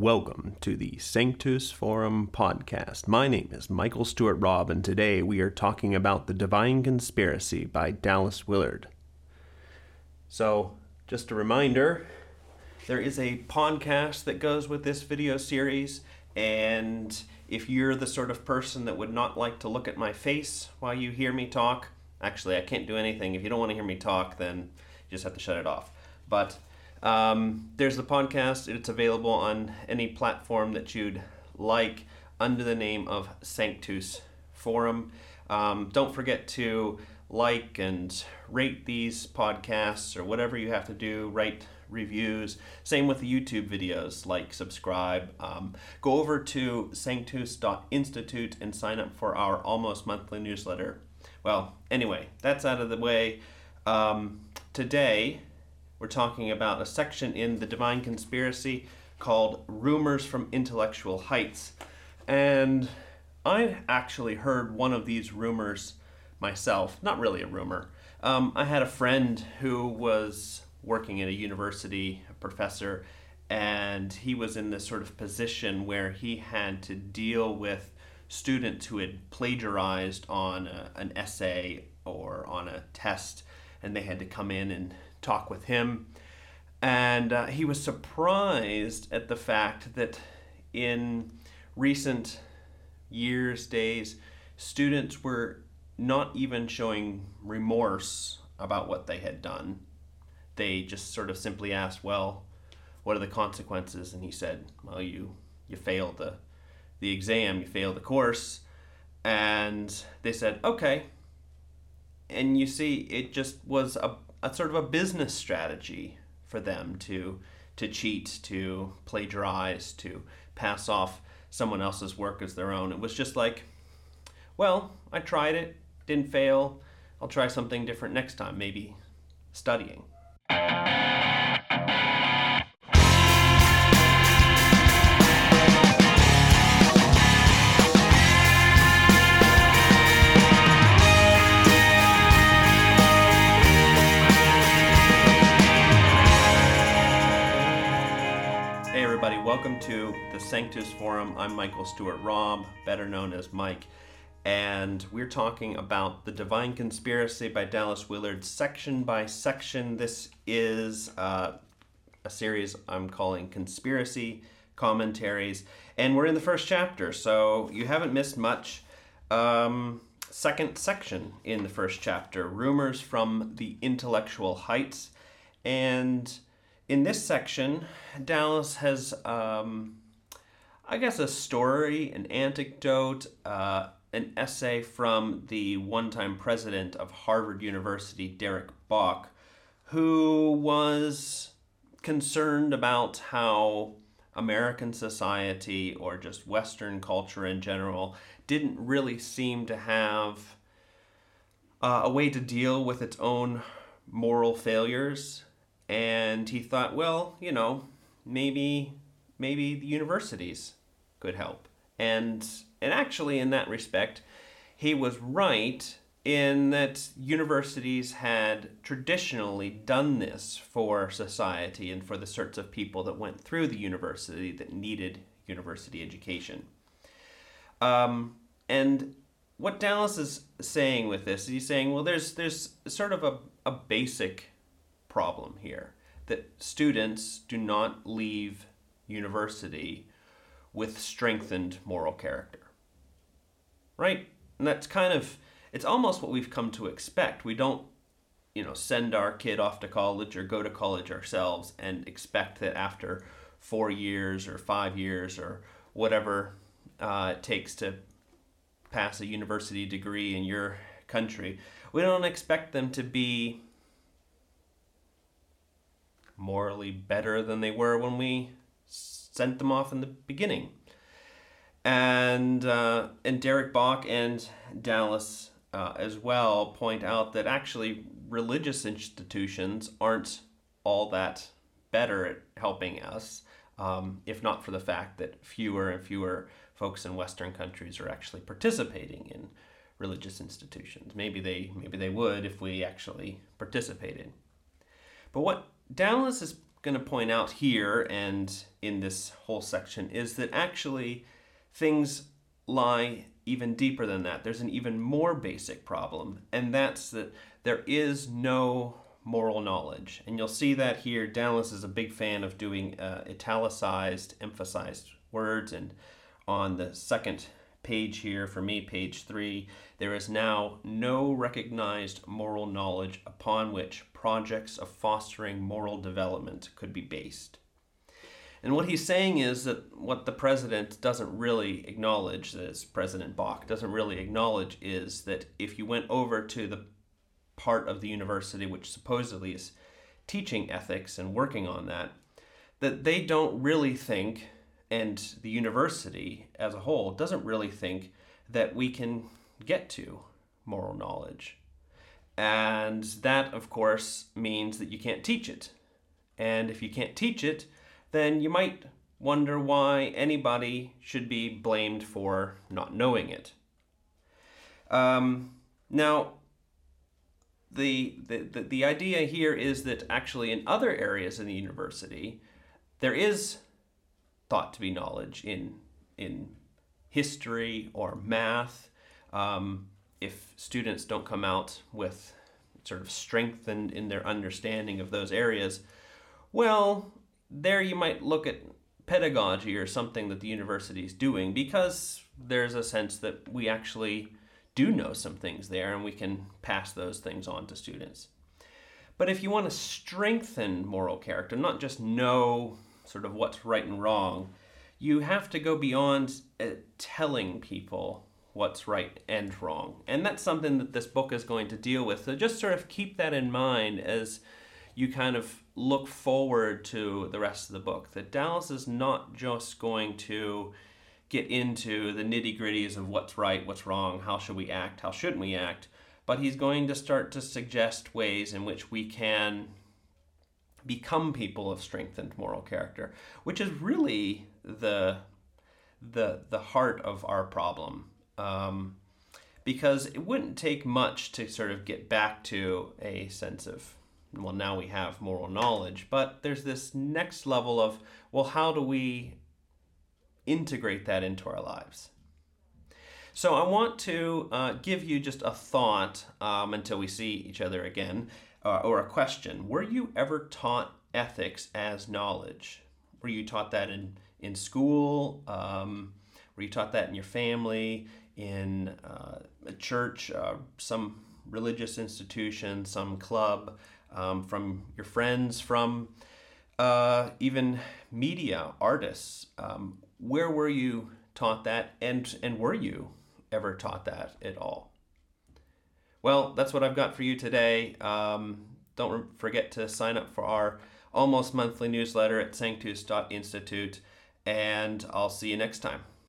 Welcome to the Sanctus Forum podcast. My name is Michael Stewart Robb, and today we are talking about The Divine Conspiracy by Dallas Willard. So, just a reminder there is a podcast that goes with this video series, and if you're the sort of person that would not like to look at my face while you hear me talk, actually, I can't do anything. If you don't want to hear me talk, then you just have to shut it off. But um, there's the podcast. It's available on any platform that you'd like under the name of Sanctus Forum. Um, don't forget to like and rate these podcasts or whatever you have to do. Write reviews. Same with the YouTube videos. Like, subscribe. Um, go over to sanctus.institute and sign up for our almost monthly newsletter. Well, anyway, that's out of the way. Um, today, we're talking about a section in The Divine Conspiracy called Rumors from Intellectual Heights. And I actually heard one of these rumors myself. Not really a rumor. Um, I had a friend who was working at a university, a professor, and he was in this sort of position where he had to deal with students who had plagiarized on a, an essay or on a test, and they had to come in and talk with him. And uh, he was surprised at the fact that in recent years, days, students were not even showing remorse about what they had done. They just sort of simply asked, "Well, what are the consequences?" And he said, "Well, you you failed the the exam, you failed the course." And they said, "Okay." And you see, it just was a a sort of a business strategy for them to to cheat, to plagiarize, to pass off someone else's work as their own. It was just like, well, I tried it, didn't fail. I'll try something different next time, maybe studying. Welcome to the Sanctus Forum. I'm Michael Stewart Robb, better known as Mike, and we're talking about The Divine Conspiracy by Dallas Willard, section by section. This is uh, a series I'm calling Conspiracy Commentaries, and we're in the first chapter, so you haven't missed much. Um, second section in the first chapter Rumors from the Intellectual Heights, and in this section, Dallas has, um, I guess, a story, an anecdote, uh, an essay from the one time president of Harvard University, Derek Bok, who was concerned about how American society or just Western culture in general didn't really seem to have uh, a way to deal with its own moral failures and he thought, well, you know, maybe maybe the universities could help. And and actually in that respect, he was right in that universities had traditionally done this for society and for the sorts of people that went through the university that needed university education. Um, and what Dallas is saying with this, is he's saying, well, there's there's sort of a, a basic problem here that students do not leave university with strengthened moral character. Right? And that's kind of it's almost what we've come to expect. We don't you know send our kid off to college or go to college ourselves and expect that after 4 years or 5 years or whatever uh, it takes to pass a university degree in your country, we don't expect them to be morally better than they were when we sent them off in the beginning. And uh, and Derek Bok and Dallas uh, as well point out that actually religious institutions aren't all that better at helping us, um, if not for the fact that fewer and fewer folks in Western countries are actually participating in religious institutions. Maybe they maybe they would if we actually participated. But what Dallas is going to point out here and in this whole section is that actually things lie even deeper than that. There's an even more basic problem, and that's that there is no moral knowledge. And you'll see that here. Dallas is a big fan of doing uh, italicized, emphasized words. And on the second page here, for me, page three, there is now no recognized moral knowledge upon which projects of fostering moral development could be based. And what he's saying is that what the president doesn't really acknowledge, as President Bok doesn't really acknowledge, is that if you went over to the part of the university which supposedly is teaching ethics and working on that, that they don't really think, and the university as a whole doesn't really think that we can get to moral knowledge. And that, of course, means that you can't teach it. And if you can't teach it, then you might wonder why anybody should be blamed for not knowing it. Um, now, the, the, the, idea here is that actually in other areas in the university, there is thought to be knowledge in, in history or math. Um, if students don't come out with sort of strengthened in their understanding of those areas, well, there you might look at pedagogy or something that the university is doing because there's a sense that we actually do know some things there and we can pass those things on to students. But if you want to strengthen moral character, not just know sort of what's right and wrong, you have to go beyond uh, telling people what's right and wrong. And that's something that this book is going to deal with. So just sort of keep that in mind as you kind of look forward to the rest of the book. That Dallas is not just going to get into the nitty gritties of what's right, what's wrong, how should we act, how shouldn't we act, but he's going to start to suggest ways in which we can become people of strengthened moral character, which is really the the the heart of our problem. Um, because it wouldn't take much to sort of get back to a sense of well now we have moral knowledge but there's this next level of well how do we integrate that into our lives. So I want to uh, give you just a thought um, until we see each other again, uh, or a question. Were you ever taught ethics as knowledge? Were you taught that in, in school? Um, were you taught that in your family, in uh, a church, uh, some religious institution, some club, um, from your friends, from uh, even media, artists? Um, where were you taught that and and were you ever taught that at all? Well that's what i've got for you today. Um, don't forget to sign up for our almost monthly newsletter at sanctus.institute and i'll see you next time